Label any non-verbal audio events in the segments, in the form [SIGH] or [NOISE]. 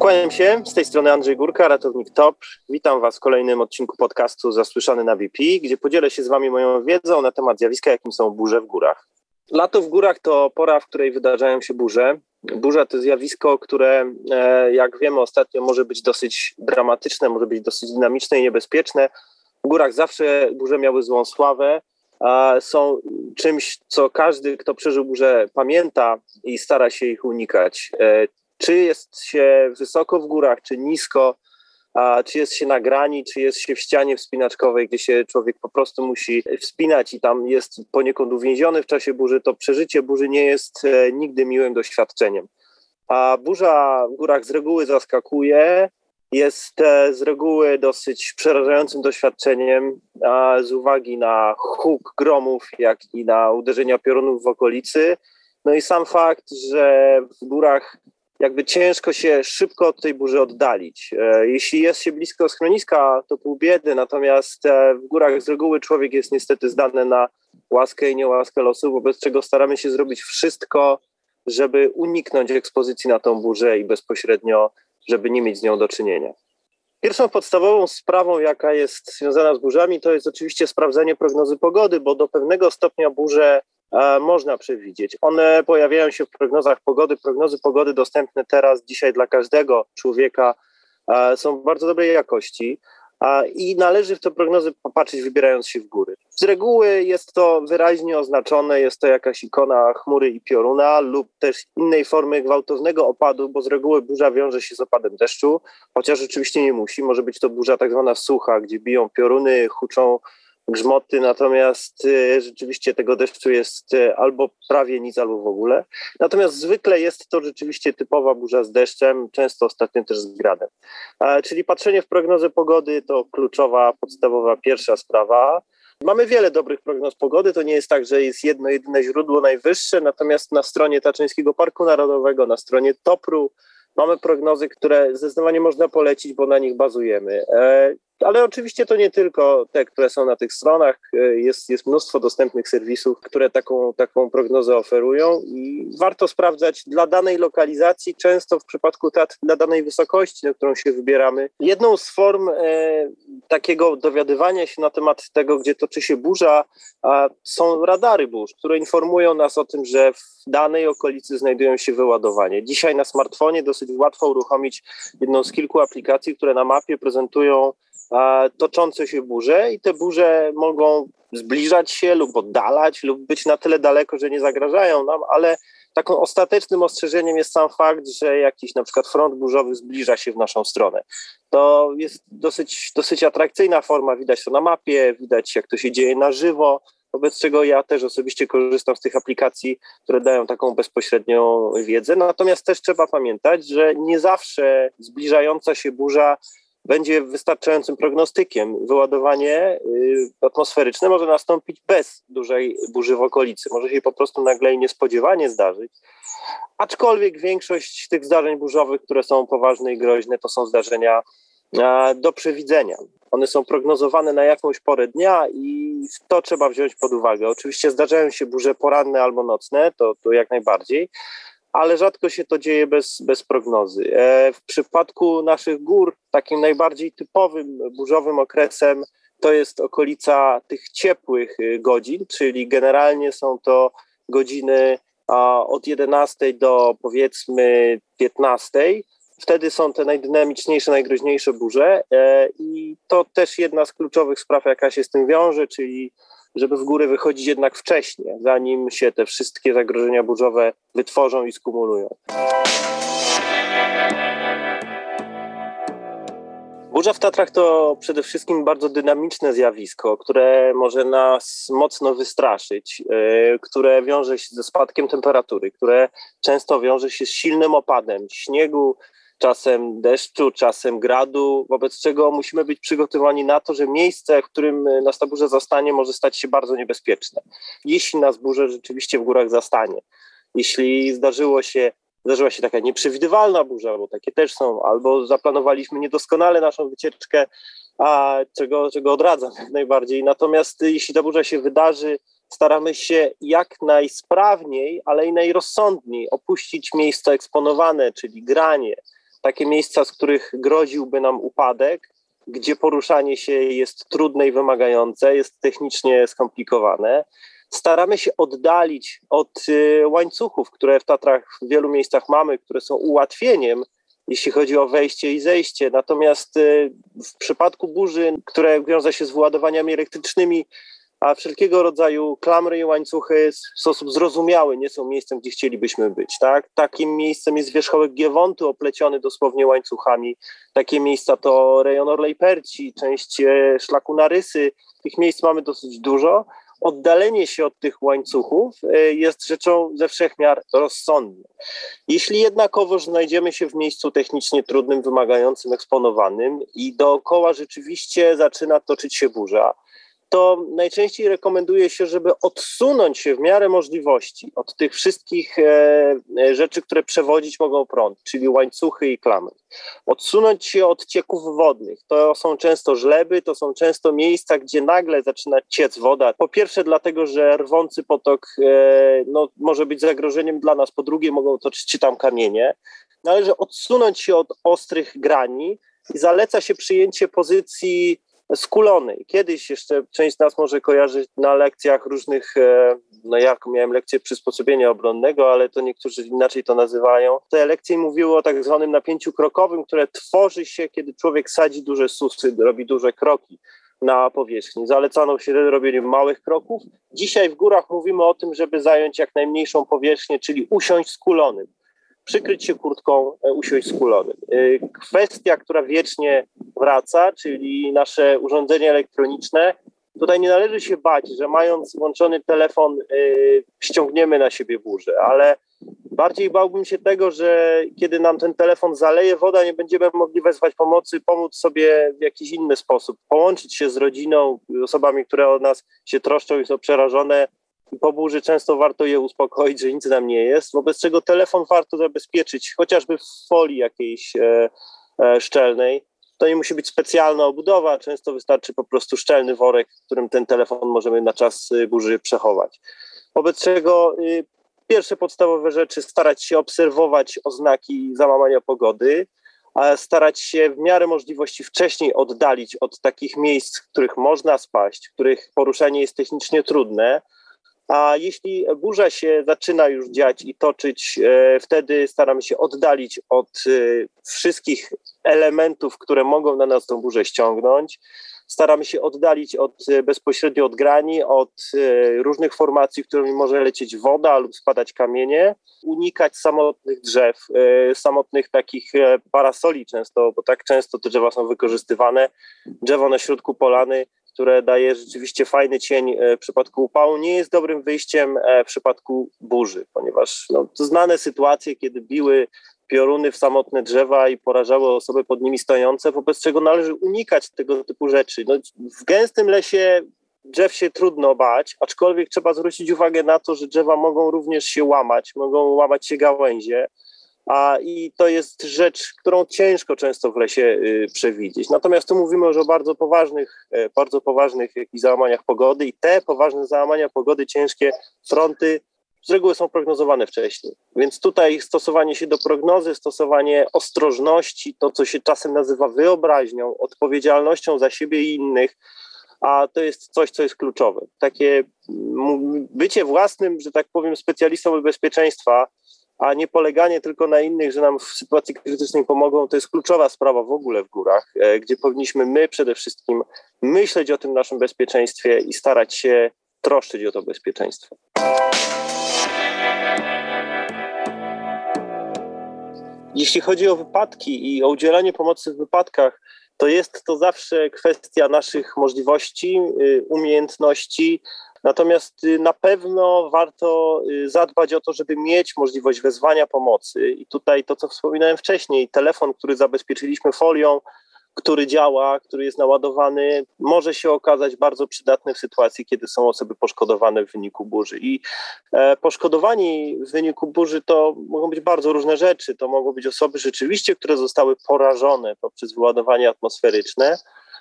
Kłaniam się, z tej strony Andrzej Górka, ratownik TOP. Witam Was w kolejnym odcinku podcastu Zasłyszany na VP, gdzie podzielę się z Wami moją wiedzą na temat zjawiska, jakim są burze w górach. Lato w górach to pora, w której wydarzają się burze. Burza to zjawisko, które, e, jak wiemy ostatnio, może być dosyć dramatyczne, może być dosyć dynamiczne i niebezpieczne. W górach zawsze burze miały złą sławę, są czymś, co każdy, kto przeżył burzę, pamięta i stara się ich unikać. Czy jest się wysoko w górach, czy nisko, a czy jest się na grani, czy jest się w ścianie wspinaczkowej, gdzie się człowiek po prostu musi wspinać i tam jest poniekąd uwięziony w czasie burzy, to przeżycie burzy nie jest e, nigdy miłym doświadczeniem. A burza w górach z reguły zaskakuje, jest e, z reguły dosyć przerażającym doświadczeniem z uwagi na huk gromów, jak i na uderzenia piorunów w okolicy. No i sam fakt, że w górach jakby ciężko się szybko od tej burzy oddalić. E, jeśli jest się blisko schroniska, to pół biedy, natomiast e, w górach z reguły człowiek jest niestety zdany na łaskę i niełaskę losu, wobec czego staramy się zrobić wszystko, żeby uniknąć ekspozycji na tą burzę i bezpośrednio, żeby nie mieć z nią do czynienia. Pierwszą podstawową sprawą, jaka jest związana z burzami, to jest oczywiście sprawdzenie prognozy pogody, bo do pewnego stopnia burze można przewidzieć. One pojawiają się w prognozach pogody. Prognozy pogody dostępne teraz, dzisiaj dla każdego człowieka e, są bardzo dobrej jakości i należy w te prognozy popatrzeć, wybierając się w góry. Z reguły jest to wyraźnie oznaczone, jest to jakaś ikona chmury i pioruna lub też innej formy gwałtownego opadu, bo z reguły burza wiąże się z opadem deszczu, chociaż rzeczywiście nie musi. Może być to burza tak zwana sucha, gdzie biją pioruny, huczą grzmoty, natomiast y, rzeczywiście tego deszczu jest y, albo prawie nic, albo w ogóle. Natomiast zwykle jest to rzeczywiście typowa burza z deszczem, często ostatnio też z gradem. Czyli patrzenie w prognozę pogody to kluczowa, podstawowa pierwsza sprawa. Mamy wiele dobrych prognoz pogody. To nie jest tak, że jest jedno jedyne źródło najwyższe, natomiast na stronie Taczyńskiego Parku Narodowego, na stronie TOPRU mamy prognozy, które zdecydowanie można polecić, bo na nich bazujemy. Ale oczywiście to nie tylko te, które są na tych stronach. E, jest, jest mnóstwo dostępnych serwisów, które taką, taką prognozę oferują i warto sprawdzać dla danej lokalizacji, często w przypadku tat, dla danej wysokości, na którą się wybieramy. Jedną z form e, takiego dowiadywania się na temat tego, gdzie toczy się burza, a są radary burz, które informują nas o tym, że w danej okolicy znajdują się wyładowanie. Dzisiaj na smartfonie dosyć łatwo uruchomić jedną z kilku aplikacji, które na mapie prezentują toczące się burze i te burze mogą zbliżać się lub oddalać lub być na tyle daleko, że nie zagrażają nam, ale taką ostatecznym ostrzeżeniem jest sam fakt, że jakiś na przykład front burzowy zbliża się w naszą stronę. To jest dosyć, dosyć atrakcyjna forma, widać to na mapie, widać jak to się dzieje na żywo, wobec czego ja też osobiście korzystam z tych aplikacji, które dają taką bezpośrednią wiedzę. Natomiast też trzeba pamiętać, że nie zawsze zbliżająca się burza będzie wystarczającym prognostykiem. Wyładowanie y, atmosferyczne może nastąpić bez dużej burzy w okolicy. Może się po prostu nagle i niespodziewanie zdarzyć. Aczkolwiek większość tych zdarzeń burzowych, które są poważne i groźne, to są zdarzenia do przewidzenia. One są prognozowane na jakąś porę dnia i to trzeba wziąć pod uwagę. Oczywiście zdarzają się burze poranne albo nocne, to, to jak najbardziej, ale rzadko się to dzieje bez, bez prognozy. E, w przypadku naszych gór, takim najbardziej typowym burzowym okresem to jest okolica tych ciepłych y, godzin, czyli generalnie są to godziny od 11 do powiedzmy 15. Wtedy są te najdynamiczniejsze, najgroźniejsze burze e, i to też jedna z kluczowych spraw, jaka się z tym wiąże, czyli żeby w górę wychodzić jednak wcześniej, zanim się te wszystkie zagrożenia burzowe wytworzą i skumulują. Burza w Tatrach to przede wszystkim bardzo dynamiczne zjawisko, które może nas mocno wystraszyć, yy, które wiąże się ze spadkiem temperatury, które często wiąże się z silnym opadem śniegu, czasem deszczu, czasem gradu, wobec czego musimy być przygotowani na to, że miejsce, w którym nas ta burza zastanie, może stać się bardzo niebezpieczne. Jeśli nas burza rzeczywiście w górach zastanie, jeśli zdarzyło się, zdarzyła się taka nieprzewidywalna burza, bo takie też są, albo zaplanowaliśmy niedoskonale naszą wycieczkę, a czego, czego odradzam jak [LAUGHS] najbardziej. Natomiast jeśli ta burza się wydarzy, staramy się jak najsprawniej, ale i najrozsądniej opuścić miejsca eksponowane, czyli granie, takie miejsca, z których groziłby nam upadek, gdzie poruszanie się jest trudne i wymagające, jest technicznie skomplikowane. Staramy się oddalić od y, łańcuchów, które w Tatrach w wielu miejscach mamy, które są ułatwieniem, jeśli chodzi o wejście i zejście. Natomiast y, w przypadku burzy, które wiąże się z wyładowaniami elektrycznymi, a wszelkiego rodzaju klamry i łańcuchy w sposób zrozumiały nie są miejscem, gdzie chcielibyśmy być. Tak? Takim miejscem jest wierzchołek Giewontu opleciony dosłownie łańcuchami. Takie miejsca to rejon Orlej Perci, część e, szlaku Narysy. Tych miejsc mamy dosyć dużo. Oddalenie się od tych łańcuchów e, jest rzeczą ze wszechmiar rozsądną. Jeśli jednakowoż znajdziemy się w miejscu technicznie trudnym, wymagającym, eksponowanym i dookoła rzeczywiście zaczyna toczyć się burza, to najczęściej rekomenduje się, żeby odsunąć się w miarę możliwości od tych wszystkich e, e, rzeczy, które przewodzić mogą prąd, czyli łańcuchy i klamy. Odsunąć się od cieków wodnych. To są często żleby, to są często miejsca, gdzie nagle zaczyna ciec woda. Po pierwsze, dlatego, że rwący potok e, no, może być zagrożeniem dla nas, po drugie, mogą toczyć się tam kamienie. Należy odsunąć się od ostrych grani i zaleca się przyjęcie pozycji skulonej. Kiedyś jeszcze część z nas może kojarzyć na lekcjach różnych, e, no jak miałem lekcję przysposobienia obronnego, ale to niektórzy inaczej to nazywają. Te lekcje mówiły o tak zwanym napięciu krokowym, które tworzy się, kiedy człowiek sadzi duże susy, robi duże kroki na powierzchni. Zalecano się robienie małych kroków. Dzisiaj w górach mówimy o tym, żeby zająć jak najmniejszą powierzchnię, czyli usiąść skulonym przykryć się kurtką, e, usiąść skulonym. E, kwestia, która wiecznie wraca, czyli nasze urządzenie elektroniczne, tutaj nie należy się bać, że mając włączony telefon yy, ściągniemy na siebie burzę, ale bardziej bałbym się tego, że kiedy nam ten telefon zaleje woda, nie będziemy mogli wezwać pomocy, pomóc sobie w jakiś inny sposób, połączyć się z rodziną, osobami, które o nas się troszczą i są przerażone, po burzy często warto je uspokoić, że nic nam nie jest, wobec czego telefon warto zabezpieczyć chociażby w folii jakiejś e, e, szczelnej. To nie musi być specjalna obudowa, często wystarczy po prostu szczelny worek, w którym ten telefon możemy na czas y, burzy przechować. Wobec czego y, pierwsze podstawowe rzeczy starać się obserwować oznaki załamania pogody, a starać się w miarę możliwości wcześniej oddalić od takich miejsc, w których można spaść, których poruszanie jest technicznie trudne, a jeśli burza się zaczyna już dziać i toczyć, e, wtedy staramy się oddalić od e, wszystkich elementów, które mogą na nas tą burzę ściągnąć. Staramy się oddalić od, e, bezpośrednio od grani, od różnych formacji, którymi może lecieć woda lub spadać kamienie. Unikać samotnych drzew, samotnych takich parasoli często, bo tak często te drzewa są wykorzystywane. Drzewo na środku polany które daje rzeczywiście fajny cień e, w przypadku upału, nie jest dobrym wyjściem e, w przypadku burzy, ponieważ no, to znane sytuacje, kiedy biły pioruny w samotne drzewa i porażały osoby pod nimi stojące, wobec czego należy unikać tego typu rzeczy. No, w gęstym lesie drzew się trudno bać, aczkolwiek trzeba zwrócić uwagę na to, że drzewa mogą również się łamać, mogą łamać się gałęzie, a, I to jest rzecz, którą ciężko często w lesie y, przewidzieć. Natomiast tu mówimy już o bardzo poważnych, y, bardzo poważnych jakichś załamaniach pogody i te poważne załamania pogody, ciężkie fronty z reguły są prognozowane wcześniej. Więc tutaj stosowanie się do prognozy, stosowanie ostrożności, to co się czasem nazywa wyobraźnią, odpowiedzialnością za siebie i innych, a to jest coś, co jest kluczowe. Takie bycie własnym, że tak powiem, specjalistą bezpieczeństwa, a nie poleganie tylko na innych, że nam w sytuacji krytycznej pomogą, to jest kluczowa sprawa w ogóle w górach, e, gdzie powinniśmy my przede wszystkim myśleć o tym naszym bezpieczeństwie i starać się troszczyć o to bezpieczeństwo. Jeśli chodzi o wypadki i o udzielanie pomocy w wypadkach, to jest to zawsze kwestia naszych możliwości, y, umiejętności, Natomiast y, na pewno warto y, zadbać o to, żeby mieć możliwość wezwania pomocy. I tutaj to, co wspominałem wcześniej, telefon, który zabezpieczyliśmy folią, który działa, który jest naładowany, może się okazać bardzo przydatny w sytuacji, kiedy są osoby poszkodowane w wyniku burzy. I e, poszkodowani w wyniku burzy to mogą być bardzo różne rzeczy. To mogą być osoby rzeczywiście, które zostały porażone poprzez wyładowanie atmosferyczne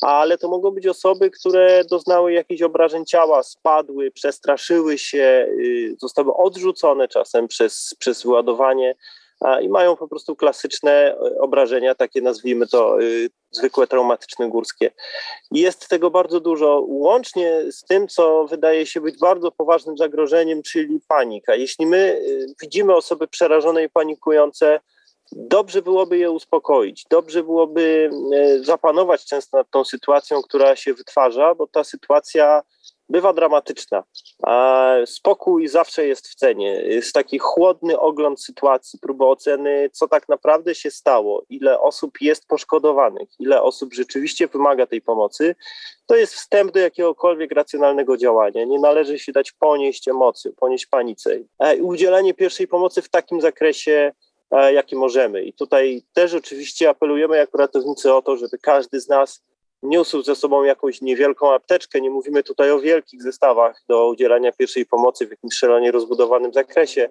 ale to mogą być osoby, które doznały jakichś obrażeń ciała, spadły, przestraszyły się, y, zostały odrzucone czasem przez, przez wyładowanie. i mają po prostu klasyczne e, obrażenia, takie nazwijmy to y, zwykłe traumatyczne górskie. Jest tego bardzo dużo, łącznie z tym, co wydaje się być bardzo poważnym zagrożeniem, czyli panika. Jeśli my y, widzimy osoby przerażone i panikujące, dobrze byłoby je uspokoić, dobrze byłoby e, zapanować często nad tą sytuacją, która się wytwarza, bo ta sytuacja bywa dramatyczna. A spokój zawsze jest w cenie. Jest taki chłodny ogląd sytuacji, próba oceny, co tak naprawdę się stało, ile osób jest poszkodowanych, ile osób rzeczywiście wymaga tej pomocy. To jest wstęp do jakiegokolwiek racjonalnego działania. Nie należy się dać ponieść emocji, ponieść panice. E, udzielanie pierwszej pomocy w takim zakresie jaki możemy. I tutaj też oczywiście apelujemy jako ratownicy o to, żeby każdy z nas niósł ze sobą jakąś niewielką apteczkę. Nie mówimy tutaj o wielkich zestawach do udzielania pierwszej pomocy w jakimś szalenie rozbudowanym zakresie.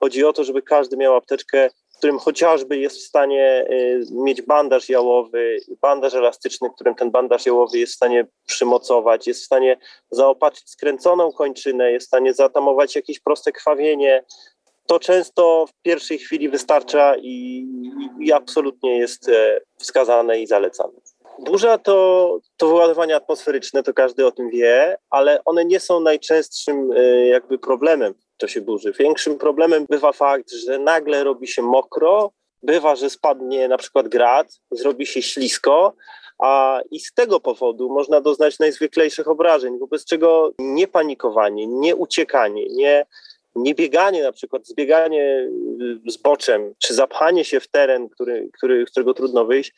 Chodzi o to, żeby każdy miał apteczkę, w którym chociażby jest w stanie y, mieć bandaż jałowy, bandaż elastyczny, którym ten bandaż jałowy jest w stanie przymocować, jest w stanie zaopatrzyć skręconą kończynę, jest w stanie zatamować jakieś proste krwawienie, to często w pierwszej chwili wystarcza i, i absolutnie jest e, wskazane i zalecane. Burza to, to wyładowania atmosferyczne, to każdy o tym wie, ale one nie są najczęstszym e, jakby problemem w czasie burzy. Większym problemem bywa fakt, że nagle robi się mokro, bywa, że spadnie na przykład grad, zrobi się ślisko, a i z tego powodu można doznać najzwyklejszych obrażeń, wobec czego nie panikowanie, nie uciekanie, nie nie bieganie na przykład, zbieganie y, z boczem, czy zapchanie się w teren, który, który, z którego trudno wyjść,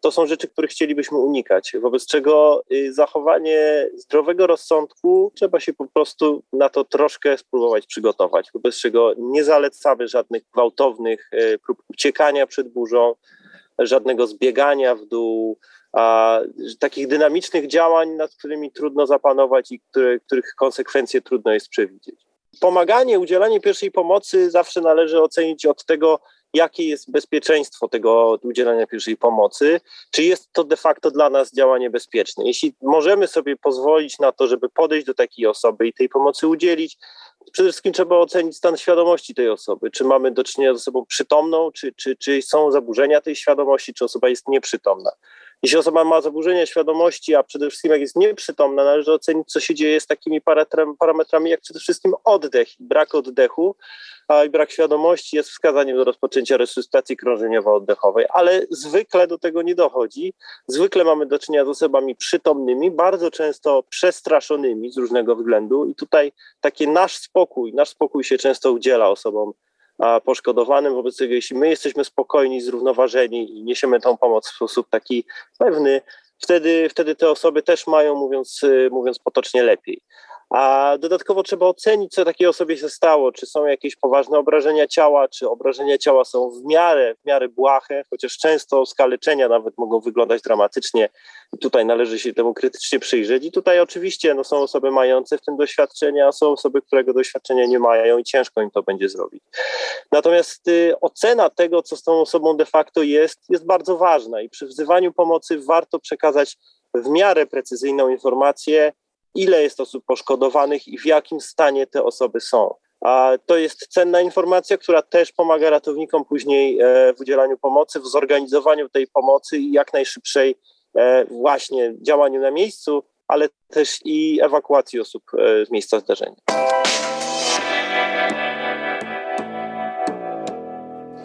to są rzeczy, których chcielibyśmy unikać. Wobec czego y, zachowanie zdrowego rozsądku trzeba się po prostu na to troszkę spróbować przygotować. Wobec czego nie zalecamy żadnych gwałtownych y, prób uciekania przed burzą, żadnego zbiegania w dół, a, takich dynamicznych działań, nad którymi trudno zapanować i które, których konsekwencje trudno jest przewidzieć pomaganie, udzielanie pierwszej pomocy zawsze należy ocenić od tego, jakie jest bezpieczeństwo tego udzielania pierwszej pomocy, czy jest to de facto dla nas działanie bezpieczne. Jeśli możemy sobie pozwolić na to, żeby podejść do takiej osoby i tej pomocy udzielić, przede wszystkim trzeba ocenić stan świadomości tej osoby. Czy mamy do czynienia z osobą przytomną, czy, czy, czy są zaburzenia tej świadomości, czy osoba jest nieprzytomna. Jeśli osoba ma zaburzenia świadomości, a przede wszystkim jak jest nieprzytomna, należy ocenić, co się dzieje z takimi parametrami, jak przede wszystkim oddech. Brak oddechu a i brak świadomości jest wskazaniem do rozpoczęcia resuscytacji krążeniowo-oddechowej, ale zwykle do tego nie dochodzi. Zwykle mamy do czynienia z osobami przytomnymi, bardzo często przestraszonymi z różnego względu i tutaj taki nasz spokój, nasz spokój się często udziela osobom poszkodowanym. Wobec tego, jeśli my jesteśmy spokojni, zrównoważeni i niesiemy tą pomoc w sposób taki pewny, wtedy, wtedy te osoby też mają, mówiąc, mówiąc potocznie, lepiej. A dodatkowo trzeba ocenić, co takiej osobie się stało, czy są jakieś poważne obrażenia ciała, czy obrażenia ciała są w miarę, w miarę błahe, chociaż często skaleczenia nawet mogą wyglądać dramatycznie. Tutaj należy się temu krytycznie przyjrzeć. I tutaj oczywiście no, są osoby mające w tym doświadczenia, a są osoby, którego doświadczenia nie mają i ciężko im to będzie zrobić. Natomiast y, ocena tego, co z tą osobą de facto jest, jest bardzo ważna i przy wzywaniu pomocy warto przekazać w miarę precyzyjną informację, ile jest osób poszkodowanych i w jakim stanie te osoby są. A to jest cenna informacja, która też pomaga ratownikom później e, w udzielaniu pomocy, w zorganizowaniu tej pomocy i jak najszybszej e, właśnie działaniu na miejscu, ale też i ewakuacji osób e, z miejsca zdarzenia.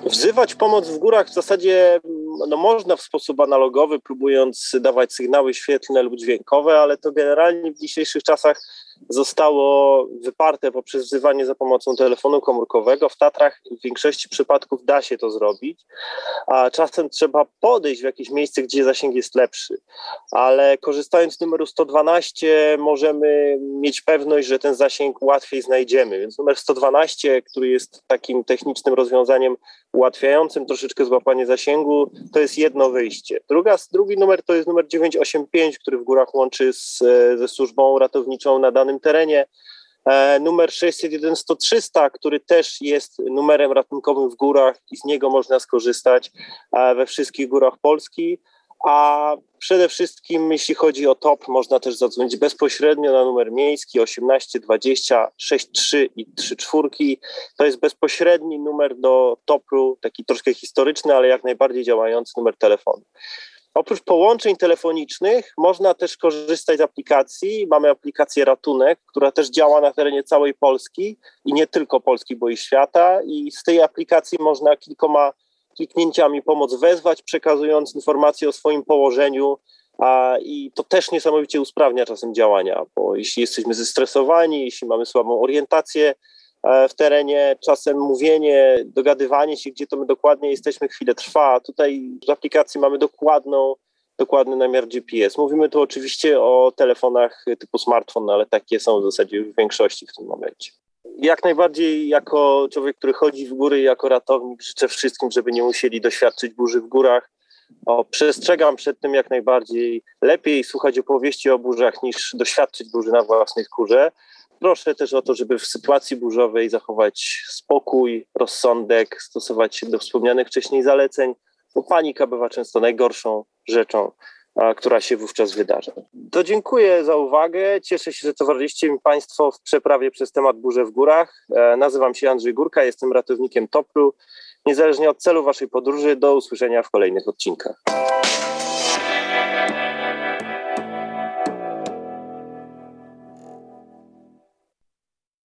Wzywać pomoc w górach w zasadzie no, można w sposób analogowy, próbując dawać sygnały świetlne lub dźwiękowe, ale to generalnie w dzisiejszych czasach zostało wyparte poprzez wzywanie za pomocą telefonu komórkowego. W Tatrach w większości przypadków da się to zrobić, a czasem trzeba podejść w jakieś miejsce, gdzie zasięg jest lepszy. Ale korzystając z numeru 112 możemy mieć pewność, że ten zasięg łatwiej znajdziemy. Więc numer 112, który jest takim technicznym rozwiązaniem ułatwiającym troszeczkę złapanie zasięgu, to jest jedno wyjście. Druga, drugi numer to jest numer 985, który w górach łączy z, ze służbą ratowniczą na danym terenie. E, numer 601 103, który też jest numerem ratunkowym w górach i z niego można skorzystać e, we wszystkich górach Polski. a przede wszystkim jeśli chodzi o TOP, można też zadzwonić bezpośrednio na numer miejski 18 20 63 i 34. To jest bezpośredni numer do TOP-u, taki troszkę historyczny, ale jak najbardziej działający numer telefonu. Oprócz połączeń telefonicznych można też korzystać z aplikacji. Mamy aplikację Ratunek, która też działa na terenie całej Polski i nie tylko Polski, bo i świata. I z tej aplikacji można kilkoma kliknięciami pomoc wezwać, przekazując informacje o swoim położeniu. A, I to też niesamowicie usprawnia czasem działania, bo jeśli jesteśmy zestresowani, jeśli mamy słabą orientację, w terenie, czasem mówienie, dogadywanie się, gdzie to my dokładnie jesteśmy, chwilę trwa. Tutaj w aplikacji mamy dokładną, dokładny namiar GPS. Mówimy tu oczywiście o telefonach typu smartfon, ale takie są w zasadzie w większości w tym momencie. Jak najbardziej jako człowiek, który chodzi w góry, jako ratownik, życzę wszystkim, żeby nie musieli doświadczyć burzy w górach. O, przestrzegam przed tym jak najbardziej. Lepiej słuchać opowieści o burzach niż doświadczyć burzy na własnej skórze. Proszę też o to, żeby w sytuacji burzowej zachować spokój, rozsądek, stosować się do wspomnianych wcześniej zaleceń, bo panika bywa często najgorszą rzeczą, która się wówczas wydarza. To dziękuję za uwagę. Cieszę się, że towarzyszycie mi Państwo w przeprawie przez temat burze w górach. E, nazywam się Andrzej Górka, jestem ratownikiem Topru. Niezależnie od celu Waszej podróży, do usłyszenia w kolejnych odcinkach.